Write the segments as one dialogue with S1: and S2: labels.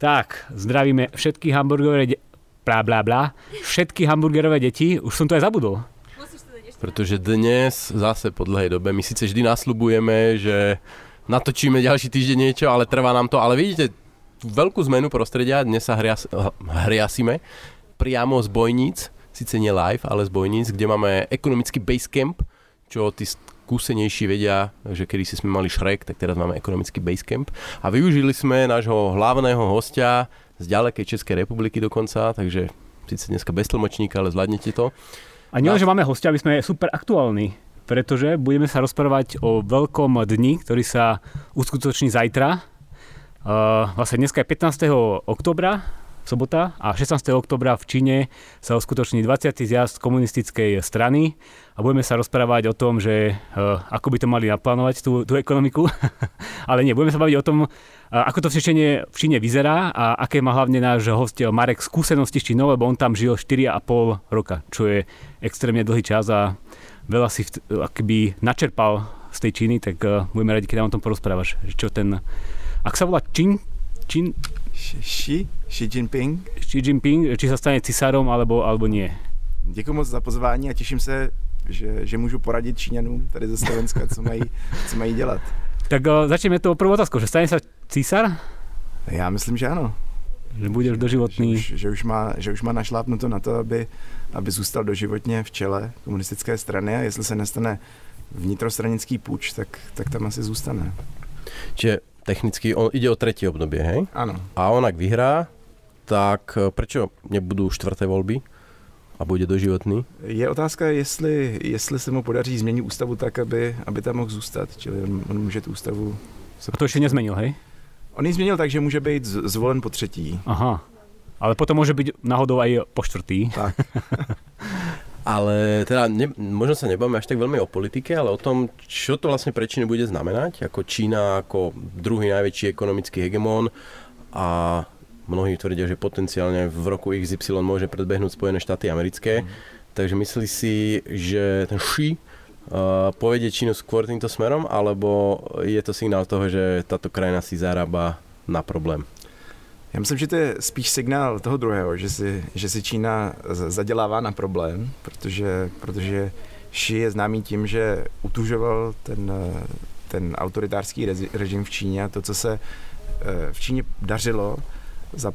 S1: Tak, zdravíme všetky hamburgerové de- blá, blá, blá, všetky hamburgerové deti, už som to aj zabudol.
S2: Protože dnes zase po dlhej dobe, my sice vždy naslubujeme, že natočíme ďalší týždeň niečo, ale trvá nám to, ale vidíte veľkú zmenu prostredia, dnes sa hrias, hriasíme priamo z Bojníc, síce nie live, ale z Bojníc, kde máme ekonomický basecamp, čo tí skúsenejší vedia, že kedy si sme mali Shrek, tak teraz máme ekonomický Basecamp. A využili sme nášho hlavného hostia z ďalekej Českej republiky dokonca, takže síce dneska bez tlmočníka, ale zvládnete to.
S1: A nie, že máme hostia, aby sme super aktuálni, pretože budeme sa rozprávať o veľkom dni, ktorý sa uskutoční zajtra. Uh, vlastne dneska je 15. oktobra, sobota a 16. oktobra v Číne sa uskutoční 20. zjazd komunistickej strany a budeme sa rozprávať o tom, že uh, ako by to mali naplánovať tú, tú ekonomiku. Ale nie, budeme sa baviť o tom, uh, ako to v Číne, v Číne vyzerá a aké má hlavne náš host Marek skúsenosti s Čínou, lebo on tam žil 4,5 roka, čo je extrémne dlhý čas a veľa si akoby načerpal z tej Číny, tak uh, budeme radi, keď nám o tom porozprávaš. Čo ten, ak sa volá Čín, Čín,
S3: Xi, Xi Jinping.
S1: Xi Jinping, či sa stane cisárom alebo, alebo nie.
S3: Děkuji moc za pozvání a těším se, že, že můžu poradit Číňanům tady ze Slovenska, co mají, co mají dělat.
S1: Tak uh, začneme to prvou otázkou, že stane sa císar?
S3: Já myslím, že ano.
S1: Že budeš doživotný.
S3: Že, že, že, už má, že už má našlápnuto na to, aby, aby zůstal doživotně v čele komunistické strany a jestli se nestane vnitrostranický půjč, tak, tak tam asi zůstane.
S2: Čiže technicky on ide o tretie obdobie, hej?
S3: Áno.
S2: A on ak vyhrá, tak e, prečo nebudú štvrté voľby a bude doživotný?
S3: Je otázka, jestli, jestli se mu podaří změnit ústavu tak, aby, aby tam mohl zůstat. Čili on, on může tu ústavu...
S1: A to ještě nezmenil, hej?
S3: On ji změnil tak, že může být zvolen po třetí.
S1: Aha. Ale potom môže byť náhodou aj po štvrtý.
S3: Tak.
S2: Ale teda ne, možno sa nebavíme až tak veľmi o politike, ale o tom, čo to vlastne pre Čínu bude znamenať, ako Čína ako druhý najväčší ekonomický hegemón a mnohí tvrdia, že potenciálne v roku XY môže predbehnúť Spojené štáty americké. Mm. Takže myslí si, že ten Xi uh, povedie Čínu skôr týmto smerom, alebo je to signál toho, že táto krajina si zarába na problém?
S3: Já myslím, že to je spíš signál toho druhého, že si, že si Čína zadělává na problém, protože, protože Xi je známý tím, že utužoval ten, eh, ten autoritářský režim v Číně a to, co se eh, v Číně dařilo za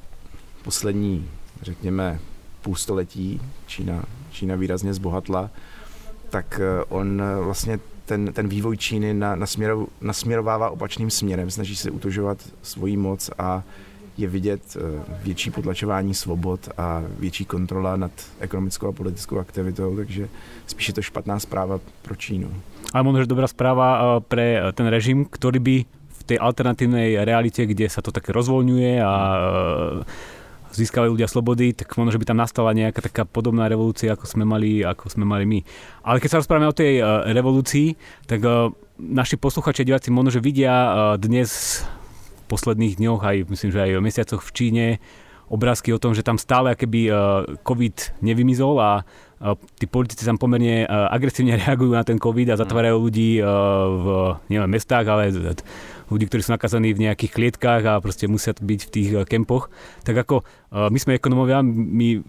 S3: poslední, řekněme, půlstoletí, Čína, Čína výrazně zbohatla, tak eh, on eh, vlastně ten, ten vývoj Číny na, nasměrov, nasměrovává opačným směrem, snaží se utužovat svoji moc a je vidět eh, větší potlačování svobod a větší kontrola nad ekonomickou a politickou aktivitou, takže spíš je to špatná zpráva pro Čínu.
S1: Ale možno, že dobrá správa pre eh, ten režim, ktorý by tej alternatívnej realite, kde sa to také rozvoľňuje a eh, získavajú ľudia slobody, tak možno, že by tam nastala nejaká taká podobná revolúcia, ako sme mali, ako sme mali my. Ale keď sa rozprávame o tej eh, revolúcii, tak eh, naši posluchači a diváci možno, že vidia eh, dnes v posledných dňoch, aj myslím, že aj mesiacoch v Číne, obrázky o tom, že tam stále eh, COVID nevymizol a tí politici tam pomerne agresívne reagujú na ten COVID a zatvárajú ľudí v nielen mestách, ale ľudí, ktorí sú nakazení v nejakých klietkách a proste musia byť v tých eh, kempoch. Tak ako eh, my sme ekonomovia, my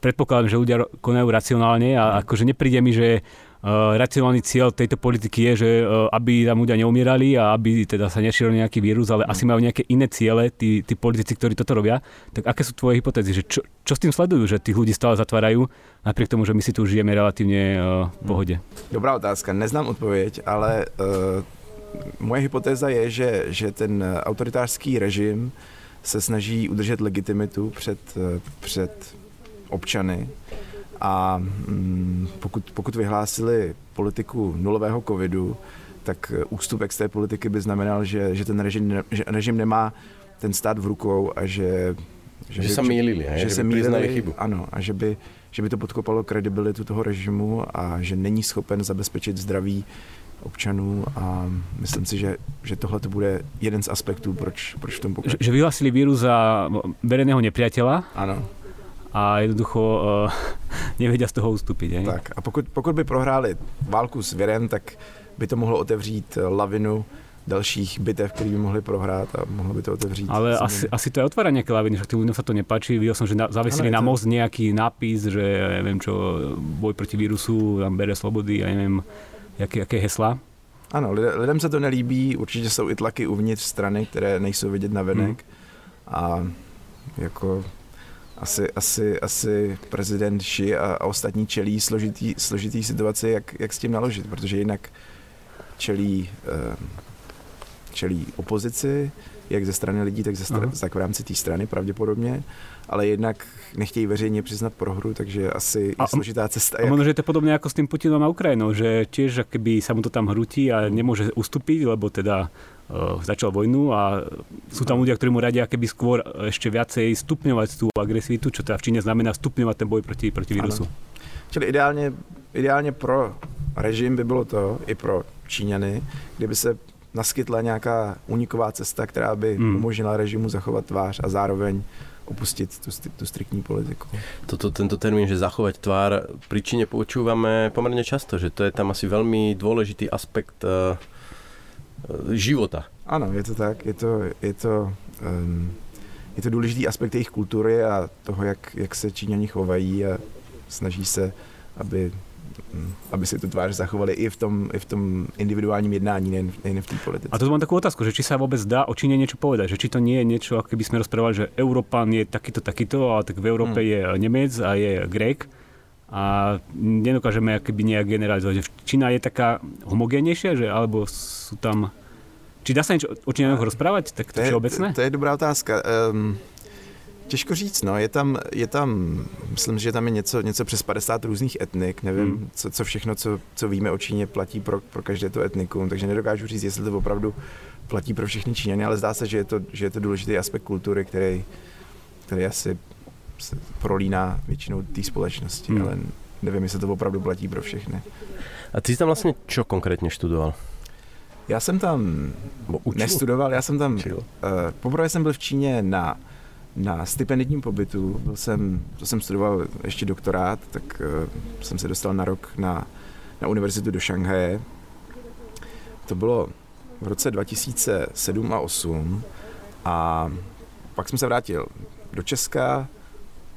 S1: predpokladám, že ľudia konajú racionálne a akože nepríde mi, že Uh, racionálny cieľ tejto politiky je, že aby tam ľudia neumierali a aby teda sa nešíril nejaký vírus, ale asi majú nejaké iné ciele, tí, tí politici, ktorí toto robia. Tak aké sú tvoje hypotézy? Že čo, čo s tým sledujú, že tých ľudí stále zatvárajú, napriek tomu, že my si tu žijeme relatívne uh, v pohode?
S3: Dobrá otázka, neznám odpověď, ale uh, moje hypotéza je, že, že ten autoritářský režim se snaží udržet legitimitu před, před občany a mm, pokud, pokud vyhlásili politiku nulového covidu, tak ústupek z té politiky by znamenal, že, že ten režim, že režim nemá ten stát v rukou a že...
S2: Že
S3: by-
S2: sa mýlili,
S3: že,
S2: Že
S3: se mýlili,
S2: chybu.
S3: ano, a že by, že by to podkopalo kredibilitu toho režimu a že není schopen zabezpečit zdraví občanů a myslím si, že, že tohle to bude jeden z aspektů, proč, proč v tom
S1: Že,
S3: pokračuje.
S1: že vyhlásili vírus za verejného nepriateľa
S3: Ano,
S1: a jednoducho uh, nevedia z toho ustúpiť. Hej?
S3: Tak a pokud, pokud by prohráli válku s virem, tak by to mohlo otevřít lavinu dalších bitev, které by mohli prohrát a mohlo by to otevřít.
S1: Ale asi, asi to je otvára nejaké laviny, však tým ľuďom sa to nepáči. Videl som, že na, zavesili na most nejaký nápis, že ja neviem čo, boj proti vírusu, tam bere slobody a neviem, jaké, jaké hesla.
S3: Ano, lidem se to nelíbí, určitě jsou i tlaky uvnitř strany, které nejsou vidět na venek. Hmm. A jako asi, asi, asi prezident Xi a, a ostatní čelí složitý, složitý situaci, jak, jak s tím naložit, protože jinak čelí, uh, čelí opozici, jak ze strany lidí, tak, ze strany, tak v rámci té strany pravděpodobně, ale jednak nechtějí veřejně přiznat prohru, takže asi a, složitá cesta.
S1: A možno, že to je podobně jako s tím Putinom a Ukrajinou, že tiež keby sa mu to tam hrutí a nemůže ustúpiť, lebo teda uh, začal vojnu a sú tam ľudia, ktorí mu radia keby skôr ešte viacej stupňovať tú agresivitu, čo teda v Číne znamená stupňovať ten boj proti, proti vírusu. Ano.
S3: Čili ideálně, ideálně pro režim by bylo to, i pro Číňany, kdyby se naskytla nějaká uniková cesta, která by hmm. umožnila režimu zachovat tvář a zároveň opustit tu, tu striktní politiku.
S2: Toto, tento termín, že zachovať tvár, Číne počúvame pomerne často, že to je tam asi veľmi dôležitý aspekt uh, života.
S3: Ano, je to tak. Je to, je to, um, je to důležitý aspekt jejich kultury a toho, jak, jak se Číňani chovají a snaží se, aby aby si tu tvář zachovali i v tom, i v tom individuálním jednání, nejen, nejen v té politice.
S1: A to mám takovou otázku, že či sa vôbec dá o Číne niečo povedať, že či to nie je niečo, ako keby sme rozprávali, že Európan je takýto, takýto, ale tak v Európe hmm. je Nemec a je Grek a nedokážeme akoby nejak generalizovať. Že Čína je taká homogénejšia, že alebo sú tam... Či dá se něco o Číňanoch rozprávat? Tak to, to je obecné?
S3: To je dobrá otázka. Um, těžko říct, no. Je tam, je tam, myslím, že tam je něco, něco přes 50 různých etnik. Nevím, hmm. co, co všechno, co, co víme o Číně, platí pro, pro každé to etnikum, takže nedokážu říct, jestli to opravdu platí pro všechny Číňany, ale zdá se, že je to, že je to důležitý aspekt kultury, který, který asi se prolíná většinou té společnosti, hmm. ale nevím, jestli to opravdu platí pro všechny.
S2: A ty jsi tam vlastně čo konkrétně študoval?
S3: Já jsem tam nestudoval, já jsem tam, uh, poprvé jsem byl v Číně na, na stipenditním pobytu, byl jsem, to jsem studoval ještě doktorát, tak uh, jsem se dostal na rok na, na univerzitu do Šanghaje. To bylo v roce 2007 a 2008 a pak jsem se vrátil do Česka,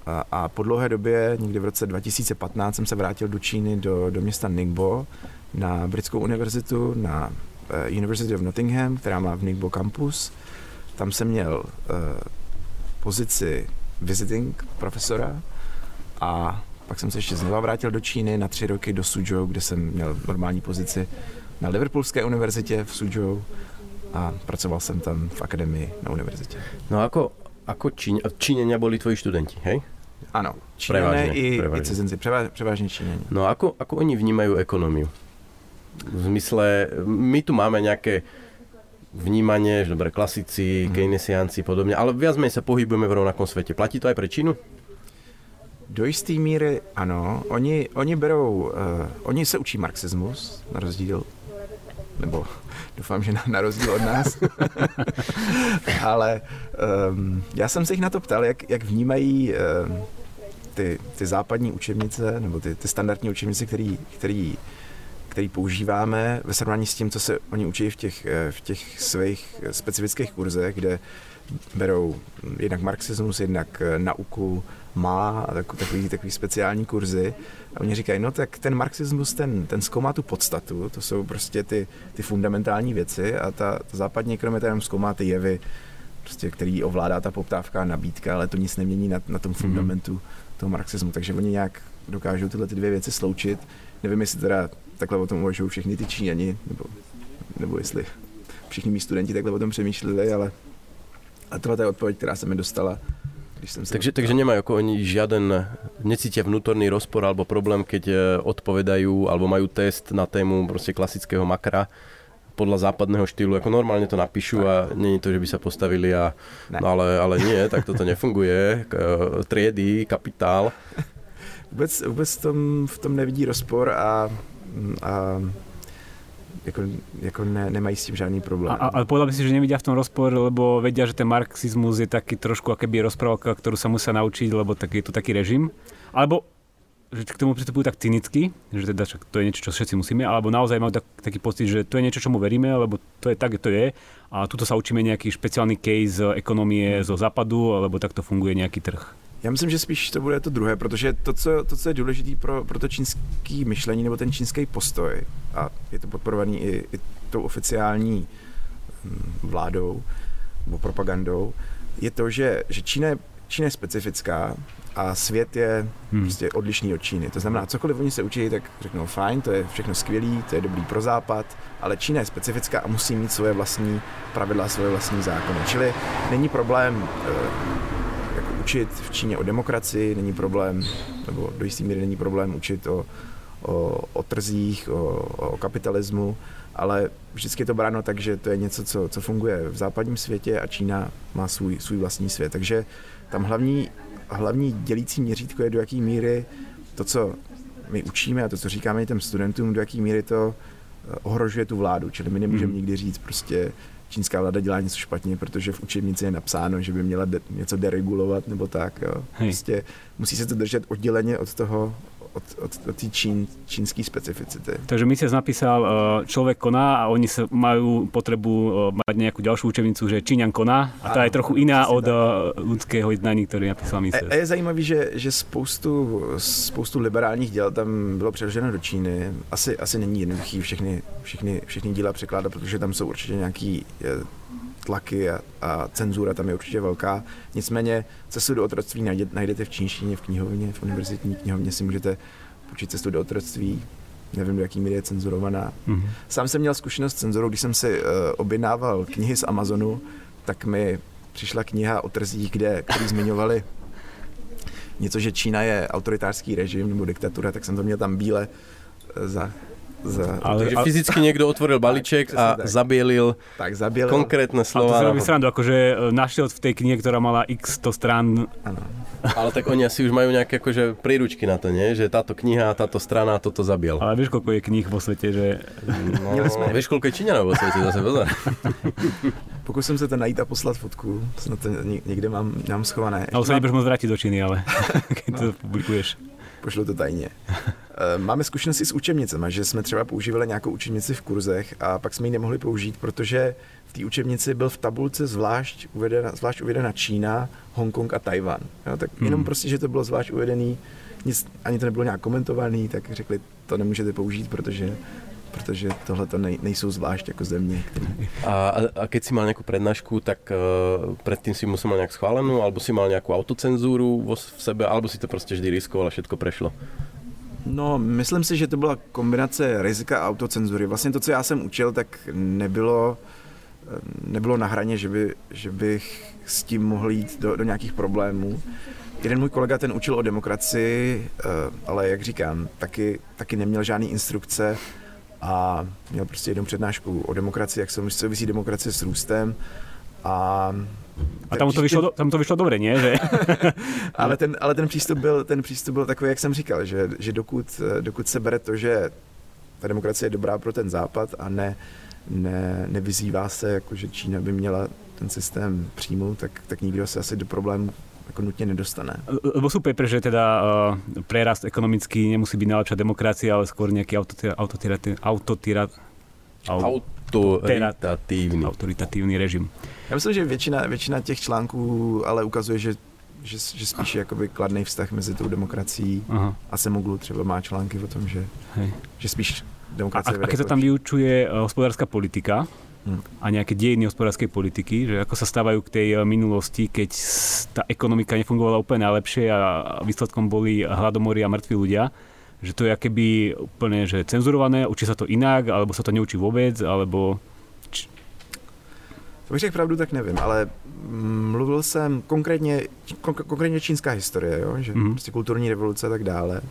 S3: a, a po dlouhé době, někdy v roce 2015, jsem se vrátil do Číny, do, do města Ningbo, na britskou univerzitu, na uh, University of Nottingham, která má v Ningbo campus. Tam jsem měl uh, pozici visiting profesora a pak jsem se ještě znova vrátil do Číny na tři roky do Suzhou, kde jsem měl normální pozici na Liverpoolské univerzitě v Suzhou a pracoval jsem tam v akademii na univerzitě.
S2: No ako, ako Číň, Číňania boli tvoji študenti, hej?
S3: Ano, Číňané i, i cizinci, převážně Číňani.
S2: No ako, ako oni vnímajú ekonomiu? V zmysle, my tu máme nejaké vnímanie, že dobre, klasici, mm. keynesiánci podobne, ale viac menej sa pohybujeme v rovnakom svete. Platí to aj pre Čínu?
S3: Do jisté míry ano. Oni, oni berou, uh, oni se učí marxismus, na rozdíl, nebo doufám, že na, na rozdíl od nás. Ale um, já jsem se jich na to ptal, jak, jak vnímají um, ty, ty západní učebnice, nebo ty, ty standardní učebnice, který, který, který používáme ve srovnání s tím, co se oni učí v těch, eh, v těch svých specifických kurzech, kde berou jednak marxismus, jednak eh, nauku, má a takový, takový speciální kurzy. A oni říkají, no tak ten marxismus, ten, ten zkoumá tu podstatu, to jsou prostě ty, ty fundamentální věci a ta, ta západní ekonomie jenom zkoumá ty jevy, prostě, který ovládá ta poptávka a nabídka, ale to nic nemění na, na tom mhm. fundamentu mm-hmm. toho marxismu. Takže oni nějak dokážou tyhle ty dvě věci sloučit. Nevím, jestli teda takhle o tom uvažují všechny ty Číňani, nebo, nebo jestli všichni mý studenti takhle o tom přemýšleli, ale a tohle je odpověď, která se mi dostala.
S2: Když jsem takže, takže nemajú ako oni žiaden, necítia vnútorný rozpor alebo problém, keď e, odpovedajú alebo majú test na tému prostě klasického makra podľa západného štýlu, ako normálne to napíšu a není to, že by sa postavili a no ale, ale nie, tak toto nefunguje. E, triedy, kapitál.
S3: Vůbec, vůbec v tom, v tom nevidí rozpor a, a jako, jako ne, nemají s tím žádný problém.
S1: A, ale povedal by si, že nevidia v tom rozpor, lebo vedia, že ten marxizmus je taký trošku akéby rozprávka, ktorú sa musia naučiť, lebo tak je to taký režim. Alebo že k tomu pristupujú tak cynicky, že teda to je niečo, čo všetci musíme, alebo naozaj majú tak, taký pocit, že to je niečo, čomu veríme, lebo to je tak, to je. A tuto sa učíme nejaký špeciálny case ekonomie zo západu, alebo takto funguje nejaký trh.
S3: Já myslím, že spíš to bude to druhé, protože to, co, to, co je důležité pro, pro to čínský myšlení nebo ten čínský postoj, a je to podporovaný i, i tou oficiální hm, vládou nebo propagandou, je to, že, že Čína, je, Čína je specifická a svět je hmm. prostě odlišný od Číny. To znamená, cokoliv oni se učí, tak řeknou fajn, to je všechno skvělý, to je dobrý pro západ, ale Čína je specifická a musí mít svoje vlastní pravidla, svoje vlastní zákony. Čili není problém eh, učit v Číně o demokracii, není problém, nebo do jisté míry není problém učit o, o, o trzích, o, o kapitalismu, ale vždycky je to bráno tak, že to je něco, co, co funguje v západním světě a Čína má svůj, svůj vlastní svět. Takže tam hlavní, hlavní dělící měřítko je, do jaké míry to, co my učíme a to, co říkáme těm studentům, do jaké míry to eh, ohrožuje tu vládu. Čili my nemůžeme mm. nikdy říct prostě, čínská vláda dělá něco špatně, protože v učebnici je napsáno, že by měla de- něco deregulovat nebo tak. Jo. Prostě musí se to držet odděleně od toho, od, od, od té čín, čínské specificity.
S1: Takže mi sa napísal uh, človek koná a oni sa majú potrebu uh, mať nejakú ďalšiu učebnicu, že Číňan koná a tá je trochu iná od uh, ľudského jednání, ktorý napísal
S3: minister. A, a je zajímavý, že, že spoustu, spoustu liberálních děl tam bylo přeloženo do Číny. Asi, asi není jednoduchý všechny, všechny, všechny díla překládat, protože tam jsou určitě nějaký tlaky a, a cenzura tam je určitě velká. Nicméně cestu do otroctví najdete v čínštině, v knihovně, v univerzitní knihovně si můžete počít cestu do otroctví. Nevím, do jaký míry je cenzurovaná. Mm-hmm. Sám jsem měl zkušenost s cenzurou, když jsem si uh, objednával knihy z Amazonu, tak mi přišla kniha o trzích, kde, který zmiňovali něco, že Čína je autoritářský režim nebo diktatura, tak jsem to měl tam bíle uh, za
S2: za, ale, takže ale, fyzicky niekto otvoril balíček tak, a tak. zabielil, tak, zabielil konkrétne slova.
S1: Ale to si robí srandu, akože e, našiel v tej knihe, ktorá mala x to strán.
S2: Ano. Ale tak oni asi už majú nejaké akože príručky na to, nie? Že táto kniha, táto strana, toto zabiel.
S1: Ale vieš, koľko je kníh vo svete, že...
S2: No, vieš, koľko je Číňanov vo svete, zase pozor.
S3: Pokusím se to najít a poslat fotku, snad to někde mám, mám schované.
S1: Ale se nebudeš moc vrátit do Číny, ale keď to publikuješ
S3: pošlu to tajně. Eh, máme zkušenosti s učebnicemi, že jsme třeba používali nějakou učebnici v kurzech a pak jsme ji nemohli použít, protože v té učebnici byl v tabulce zvlášť uvedena, zvlášť uvedena Čína, Hongkong a Tajvan. Jo, tak jenom hmm. prostě, že to bylo zvlášť uvedený, nic, ani to nebylo nějak komentovaný, tak řekli, to nemůžete použít, protože protože tohle to nej, nejsou zvlášť jako země. Který...
S2: A, a keď si mal nějakou prednášku, tak uh, predtým si musel mal nějak schválenou, alebo si mal nějakou autocenzúru v sebe, alebo si to prostě vždy riskoval a všetko prešlo?
S3: No, myslím si, že to byla kombinace rizika a autocenzury. Vlastně to, co já jsem učil, tak nebylo, eh, nebylo na hraně, že, by, že bych s tím mohl jít do, do nějakých problémů. Jeden můj kolega ten učil o demokracii, eh, ale jak říkám, taky, taky neměl žádný instrukce a měl prostě jednu přednášku o demokracii, jak se souvisí demokracie s růstem a
S1: a tam to, vyšlo, tam to vyšlo dobře, ne? Že?
S3: ale, ten, ale ten, přístup byl, ten přístup byl takový, jak jsem říkal, že, že dokud, dokud se bere to, že ta demokracie je dobrá pro ten západ a ne, ne, nevyzývá se, jako že Čína by měla ten systém přijmout, tak, tak nikdo se asi do problému jako nutně nedostane.
S1: Lebo sú paper, že teda uh, prerast ekonomický nemusí byť najlepšia demokracia, ale skôr nejaký autotiratívny autoritatívny režim.
S3: Já myslím, že většina, většina těch článků ale ukazuje, že že, že spíš je jakoby kladný vztah mezi tou demokracií Aha. a Semoglu třeba má články o tom, že, Hej. že spíš demokracie
S1: A, a keď sa tam vyučuje uh, hospodárska politika, Hmm. a nejaké dejiny hospodárskej politiky, že ako sa stávajú k tej eh, minulosti, keď tá ekonomika nefungovala úplne najlepšie a výsledkom boli hladomory a mŕtvi ľudia, že to je akéby úplne že cenzurované, učí sa to inak, alebo sa to neučí vôbec, alebo...
S3: To bych řekl pravdu, tak nevím, ale mluvil jsem konkrétně, konkrétně čínská historie, jo? že mm. prostě kulturní revoluce a tak dále.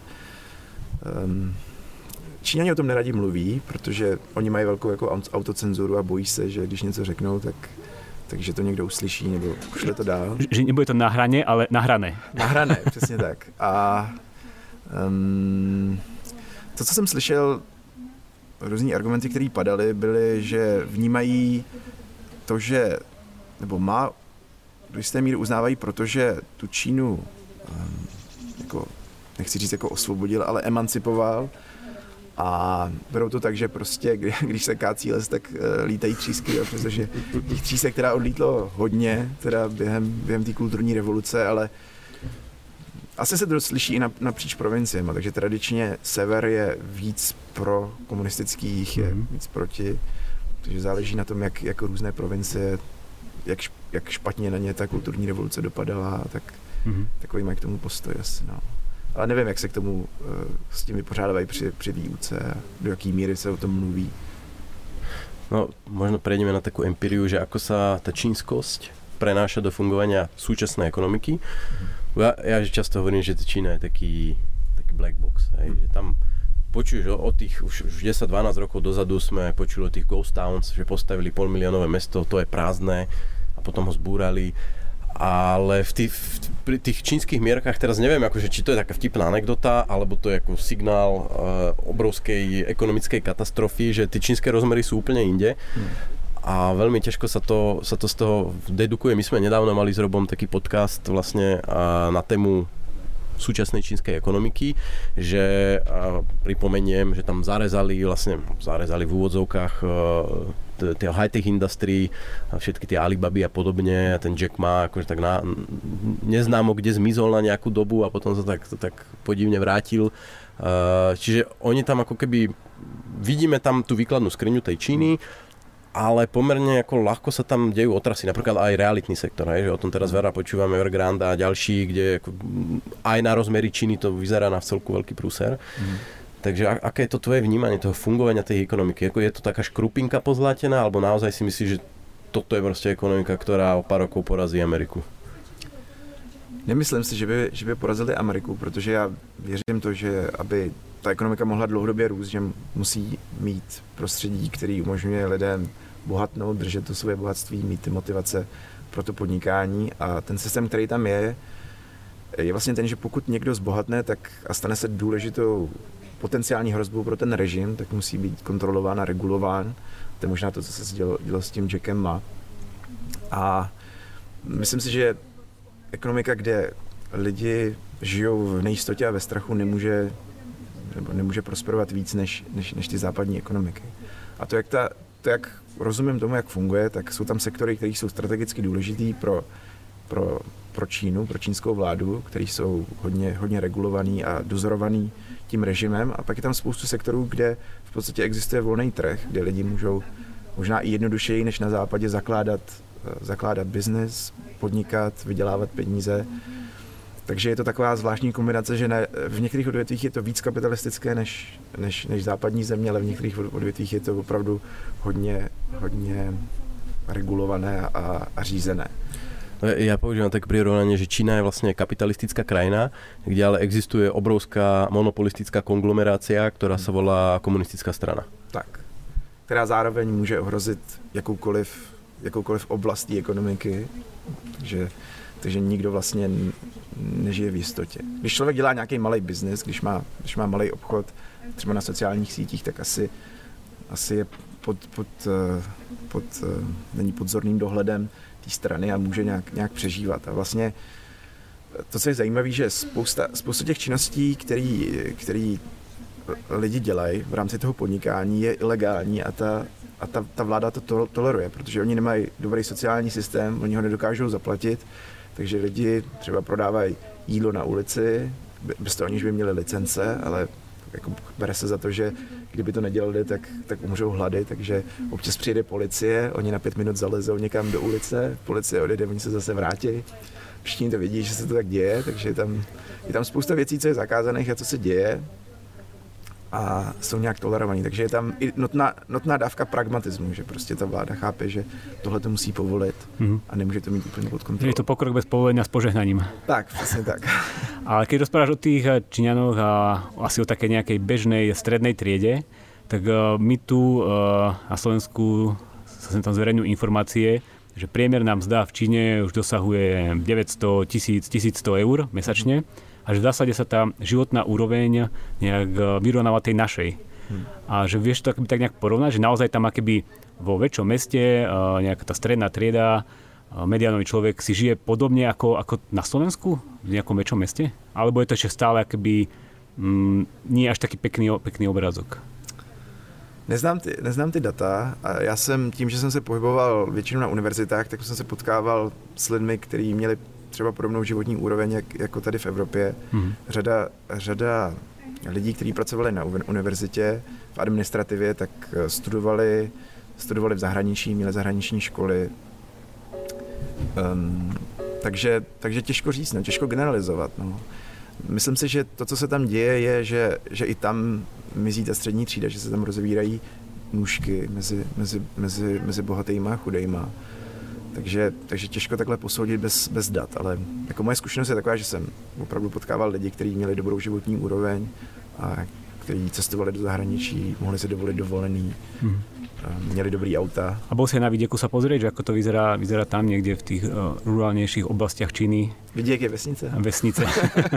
S3: Um, Číňani o tom neradi mluví, protože oni mají velkou jako autocenzuru a bojí se, že když něco řeknou, tak takže to někdo uslyší nebo pošle to dál.
S1: Že nebude to na hraně, ale na hrané.
S3: Na hrané, přesně tak. A um, to, co jsem slyšel, různý argumenty, které padaly, byly, že vnímají to, že, nebo má do jisté míry uznávají, protože tu Čínu um, jako, nechci říct jako osvobodil, ale emancipoval a berou to tak, že prostě, když se kácí les, tak uh, lítají třísky, jo, protože těch třísek teda odlítlo hodně, teda během, během té kulturní revoluce, ale asi se to slyší i napříč provinciemi, takže tradičně sever je víc pro komunistických, je mm-hmm. víc proti, takže záleží na tom, jak jako různé provincie, jak, jak špatně na ně ta kulturní revoluce dopadala, tak mm-hmm. takový mají k tomu postoj asi, no. Ale nevím, jak se k tomu uh, s tím vypořádávají při, při výuce do jaký míry se o tom mluví.
S2: No, možno prejdeme na takú empiriu, že ako sa tá čínskosť prenáša do fungovania súčasnej ekonomiky. Mm-hmm. Ja, ja často hovorím, že Čína je taký, taký black box, hej, mm-hmm. že tam počuješ o, o tých, už, už 10-12 rokov dozadu sme počuli o tých ghost towns, že postavili polmiliónové mesto, to je prázdne a potom ho zbúrali ale v tých, pri tých čínskych mierkach teraz neviem, akože, či to je taká vtipná anekdota, alebo to je ako signál uh, obrovskej ekonomickej katastrofy, že tie čínske rozmery sú úplne inde. Hmm. A veľmi ťažko sa to, sa to z toho dedukuje. My sme nedávno mali s Robom taký podcast vlastne na tému súčasnej čínskej ekonomiky, že uh, pripomeniem, že tam zarezali vlastne, zarezali v úvodzovkách tie high-tech industry, všetky tie Alibaby a podobne a ten Jack má akože tak na, neznámo kde zmizol na nejakú dobu a potom sa tak, tak podivne vrátil. Čiže oni tam ako keby, vidíme tam tú výkladnú skriňu tej Číny, ale pomerne ako ľahko sa tam dejú otrasy, napríklad aj realitný sektor, hej, že o tom teraz veľa počúvame Evergrande a ďalší, kde ako aj na rozmery Číny to vyzerá na celku veľký prúser. Mm. Takže aké je to tvoje vnímanie toho fungovania tej ekonomiky? Ako je to taká škrupinka pozlatená, alebo naozaj si myslíš, že toto je prostě ekonomika, která o pár rokov porazí Ameriku?
S3: Nemyslím si, že by, že by porazili Ameriku, protože já věřím to, že aby ta ekonomika mohla dlouhodobě růst, že musí mít prostředí, který umožňuje lidem bohatnout, držet to své bohatství, mít ty motivace pro to podnikání a ten systém, který tam je, je vlastně ten, že pokud někdo zbohatne tak a stane se důležitou potenciální hrozbou pro ten režim, tak musí být kontrolován a regulován. To je možná to, co se dělo, dělo s tím Jackem Ma. A myslím si, že ekonomika, kde lidi žijou v nejistotě a ve strachu, nemůže, nebo nemůže prosperovat víc než, než, než ty západní ekonomiky. A to jak, ta, to, jak rozumím tomu, jak funguje, tak jsou tam sektory, které jsou strategicky důležitý pro, pro, pro Čínu, pro čínskou vládu, které jsou hodně, hodně regulovaný a dozorovaný tím režimem a pak je tam spoustu sektorů, kde v podstatě existuje volný trh, kde lidi můžou možná i jednodušeji než na západě zakládat, eh, zakládat biznis, podnikat, vydělávat peníze. Takže je to taková zvláštní kombinace, že ne, v některých odvětvích je to víc kapitalistické než, než, než západní země, ale v některých odvětvích je to opravdu hodně, hodně regulované a, a řízené.
S2: Ja používam tak prirovnanie, že Čína je vlastne kapitalistická krajina, kde ale existuje obrovská monopolistická konglomerácia, ktorá sa volá komunistická strana.
S3: Tak. Která zároveň může ohrozit jakoukoliv, jakoukoliv oblastí ekonomiky, takže, takže nikdo vlastně nežije v jistotě. Když člověk dělá nějaký malý biznis, když má, když má malý obchod, třeba na sociálních sítích, tak asi, asi je pod, pod, eh, pod, eh, není pod zorným dohledem té strany a může nějak, nějak přežívat. A vlastně to, co je zajímavé, že spousta, spousta těch činností, který, který lidi dělají v rámci toho podnikání, je ilegální a ta, a ta, ta vláda to toleruje, protože oni nemají dobrý sociální systém, oni ho nedokážou zaplatit, takže lidi třeba prodávají jídlo na ulici, bez toho aniž by měli licence, ale jako bere se za to, že kdyby to nedělali, tak, tak umřou hlady, takže občas přijde policie, oni na pět minut zalezou někam do ulice, policie odjede, oni se zase vrátí. Všichni to vidí, že se to tak děje, takže je tam, je tam spousta věcí, co je zakázaných a co se děje a jsou nějak tolerovaní. Takže je tam i notná, notná dávka pragmatismu, že prostě ta vláda chápe, že tohle to musí povolit mm-hmm. a nemůže to mít úplně pod kontrolou.
S1: Je to pokrok bez povolenia s požehnaním.
S3: Tak, přesně tak.
S1: Ale keď rozprávaš o tých eh, Číňanoch a asi o také nejakej bežnej strednej triede, tak eh, my tu eh, na Slovensku sa sem tam zverejňujú informácie, že priemerná mzda v Číne už dosahuje 900, 1000, 1100 eur mesačne. Mm-hmm a že v zásade sa tá životná úroveň nejak e, vyrovnáva tej našej. hmm. a že vieš to akoby tak nejak porovnať, že naozaj tam akoby vo väčšom meste uh, nejaká tá stredná trieda, uh, mediánový človek si žije podobne ako, ako na Slovensku v nejakom väčšom meste? Alebo je to ešte stále akoby mm, nie až taký pekný, pekný obrázok?
S3: Neznám ty, neznám ty data a já jsem tím, že jsem se pohyboval většinou na univerzitách, tak jsem se potkával s lidmi, kteří měli třeba podobnou životní úroveň jak, jako tady v Evropě. Mm-hmm. Řada, řada lidí, kteří pracovali na univerzitě v administrativě, tak eh, studovali, studovali v zahraničí, měli zahraniční školy. Um, takže, takže těžko říct, no, těžko generalizovat. No. Myslím si, že to, co se tam děje, je, že, že i tam mizí ta střední třída, že se tam rozevírají nůžky mezi, mezi, mezi, mezi bohatýma a chudejma. Takže, takže těžko takhle posoudit bez, bez dat, ale jako moje zkušenost je taková, že jsem opravdu potkával lidi, kteří měli dobrou životní úroveň a kteří cestovali do zahraničí, mohli si dovolit dovolený, hmm. měli dobrý auta.
S1: A bol si na vidieku sa pozrieť, že ako to vyzerá, vyzerá tam niekde v tých uh, rurálnějších oblastiach Číny?
S3: Viděk je vesnice?
S1: Vesnice.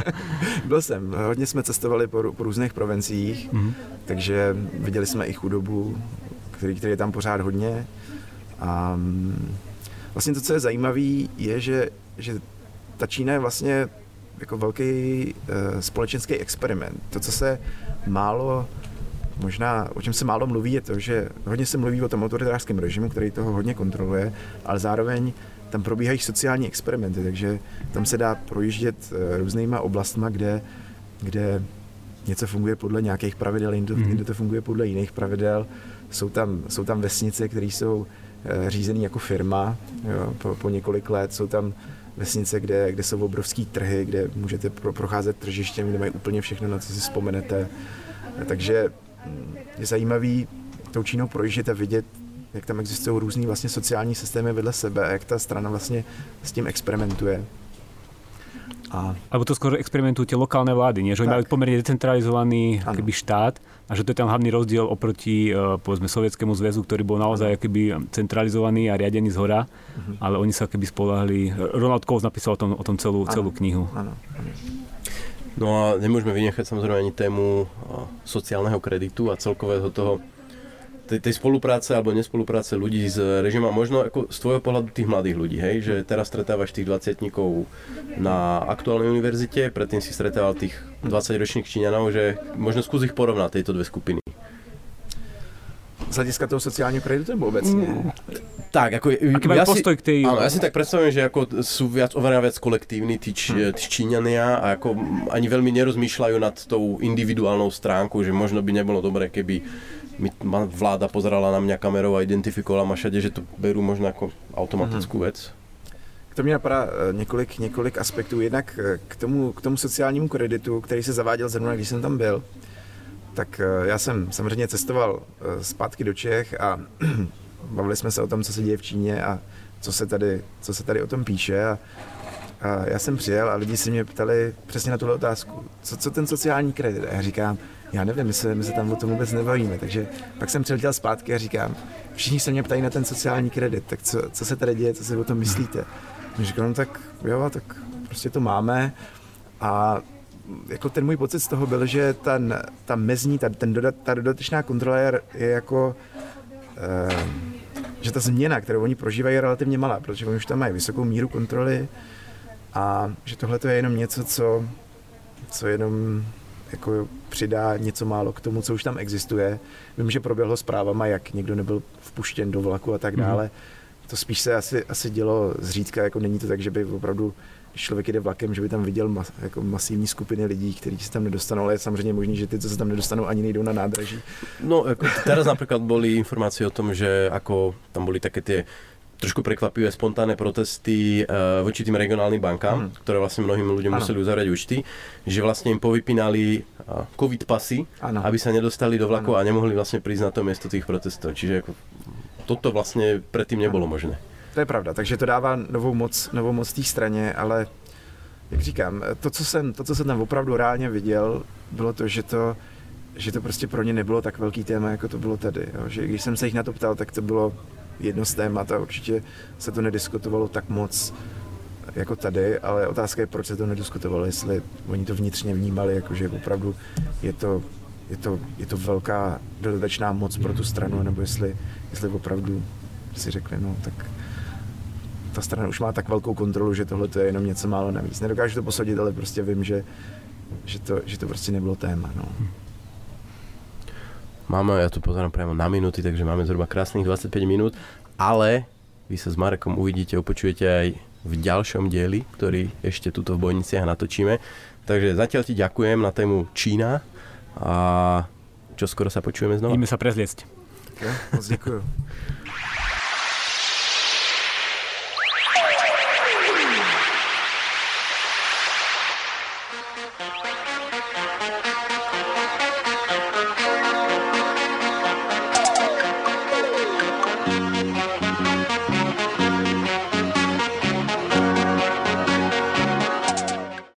S3: Byl jsem. Hodně jsme cestovali po, po různých provinciích, hmm. takže viděli jsme i chudobu, který, který je tam pořád hodně. A mm, vlastně to, co je zajímavé, je, že, že ta Čína je vlastně jako velký uh, společenský experiment. To, co se málo, možná o čem se málo mluví, je to, že hodně se mluví o tom autoritářském režimu, který toho hodně kontroluje, ale zároveň tam probíhají sociální experimenty, takže tam se dá projíždět uh, různýma oblastma, kde, kde něco funguje podle nějakých pravidel, jinde, mm. jinde to funguje podle jiných pravidel. Jsou tam, jsou tam vesnice, které jsou Eh, řízený jako firma jo, po, po několik let. Jsou tam vesnice, kde, kde jsou obrovský trhy, kde můžete pro, procházet tržištěm, kde mají úplně všechno, na co si vzpomenete. Takže hm, je zajímavý tou Čínou projíždět a vidět, jak tam existují různý vlastně sociální systémy vedle sebe a jak ta strana vlastně s tím experimentuje.
S1: A... Alebo to skôr experimentujú tie lokálne vlády, nie? že oni mali pomerne decentralizovaný keby, štát a že to je ten hlavný rozdiel oproti uh, povedzme Sovietskému zväzu, ktorý bol naozaj keby centralizovaný a riadený z hora, uh-huh. ale oni sa keby spolahli. Ronald Coase napísal o tom, o tom celú, ano. celú knihu. Ano.
S2: No a nemôžeme vynechať samozrejme ani tému sociálneho kreditu a celkového toho tej, tej spolupráce alebo nespolupráce ľudí s režimom, možno ako z tvojho pohľadu tých mladých ľudí, hej, že teraz stretávaš tých 20 na aktuálnej univerzite, predtým si stretával tých 20-ročných Číňanov, že možno skús ich porovnať tieto dve skupiny.
S3: Z hlediska toho sociálního kreditu nebo obecně? Mm.
S2: Tak, ako...
S1: Aký ja postoj k tej...
S2: Áno, ja si tak predstavujem, že ako sú viac, oveľa viac kolektívni tí, či, hmm. tí Číňania a ako ani veľmi nerozmýšľajú nad tou individuálnou stránkou, že možno by nebolo dobré, keby ma vláda pozerala na mňa kamerou a identifikovala ma všade, že to berú možno ako automatickú mm. vec.
S3: K tomu mě napadá eh, několik, několik aspektů. Jednak eh, k tomu, k tomu sociálnímu kreditu, který se zaváděl zrovna, když jsem tam byl, tak eh, já jsem samozřejmě cestoval zpátky do Čech a bavili jsme se o tom, co se děje v Číně a co se tady, co se tady o tom píše. A, a já jsem přijel a lidi se mě ptali přesně na tuhle otázku. Co, co ten sociální kredit? A já říkám, já nevím, my se, my se tam o tom vůbec nebavíme. Takže pak jsem přiletěl zpátky a říkám, všichni se mě ptají na ten sociální kredit, tak co, co se tady děje, co si o tom myslíte? A říkám, no tak jo, tak prostě to máme a jako ten můj pocit z toho byl, že ten, ta mezní, ta, ten dodat, ta dodatečná kontrola je, je jako, eh, že ta změna, kterou oni prožívají, je relativně malá, protože oni už tam mají vysokou míru kontroly a že tohle je jenom něco, co, co jenom jako přidá něco málo k tomu, co už tam existuje. Vím, že proběhlo zprávama, jak někdo nebyl vpuštěn do vlaku a tak mhm. dále. Mm-hmm. To spíš se asi, asi dělo zřídka, jako není to tak, že by opravdu když člověk jde vlakem, že by tam viděl mas, jako masivní skupiny lidí, kteří se tam nedostanou, ale je samozřejmě možný, že ty, co se tam nedostanou, ani nejdou na nádraží.
S2: No, jako teraz například byly informace o tom, že jako tam byly také ty trošku prekvapivé spontánne protesty uh, voči tým regionálnym bankám, mm. ktoré vlastne mnohým ľuďom ano. museli uzavrieť účty, že vlastne im povypínali uh, covid pasy, ano. aby sa nedostali do vlaku a nemohli vlastne prísť na to miesto tých protestov. Čiže ako, toto vlastne predtým nebolo ano. možné.
S3: To je pravda, takže to dává novou moc, novou moc té straně, ale jak říkám, to co, jsem, to, co jsem tam opravdu reálně viděl, bylo to, že to, že to prostě pro ně nebylo tak velký téma, jako to bylo tady. Jo? Že když jsem se jich na to ptal, tak to bylo jedno z témat a určitě se to nediskutovalo tak moc jako tady, ale otázka je, proč se to nediskutovalo, jestli oni to vnitřně vnímali, jakože opravdu je to je to, je to velká dodatečná moc pro tu stranu, nebo jestli, jestli opravdu si řekli, no tak ta strana už má tak velkou kontrolu, že tohle je jenom něco málo navíc. Nedokážu to posadit, ale prostě vím, že, že, to, že to prostě nebylo téma. No.
S2: Máme, ja tu pozerám priamo na minúty, takže máme zhruba krásnych 25 minút, ale vy sa s Marekom uvidíte, opočujete aj v ďalšom dieli, ktorý ešte tuto v Bojniciach natočíme. Takže zatiaľ ti ďakujem na tému Čína a čo skoro sa počujeme znova.
S1: Ideme sa prezliecť.
S3: Jo, moc děkuju.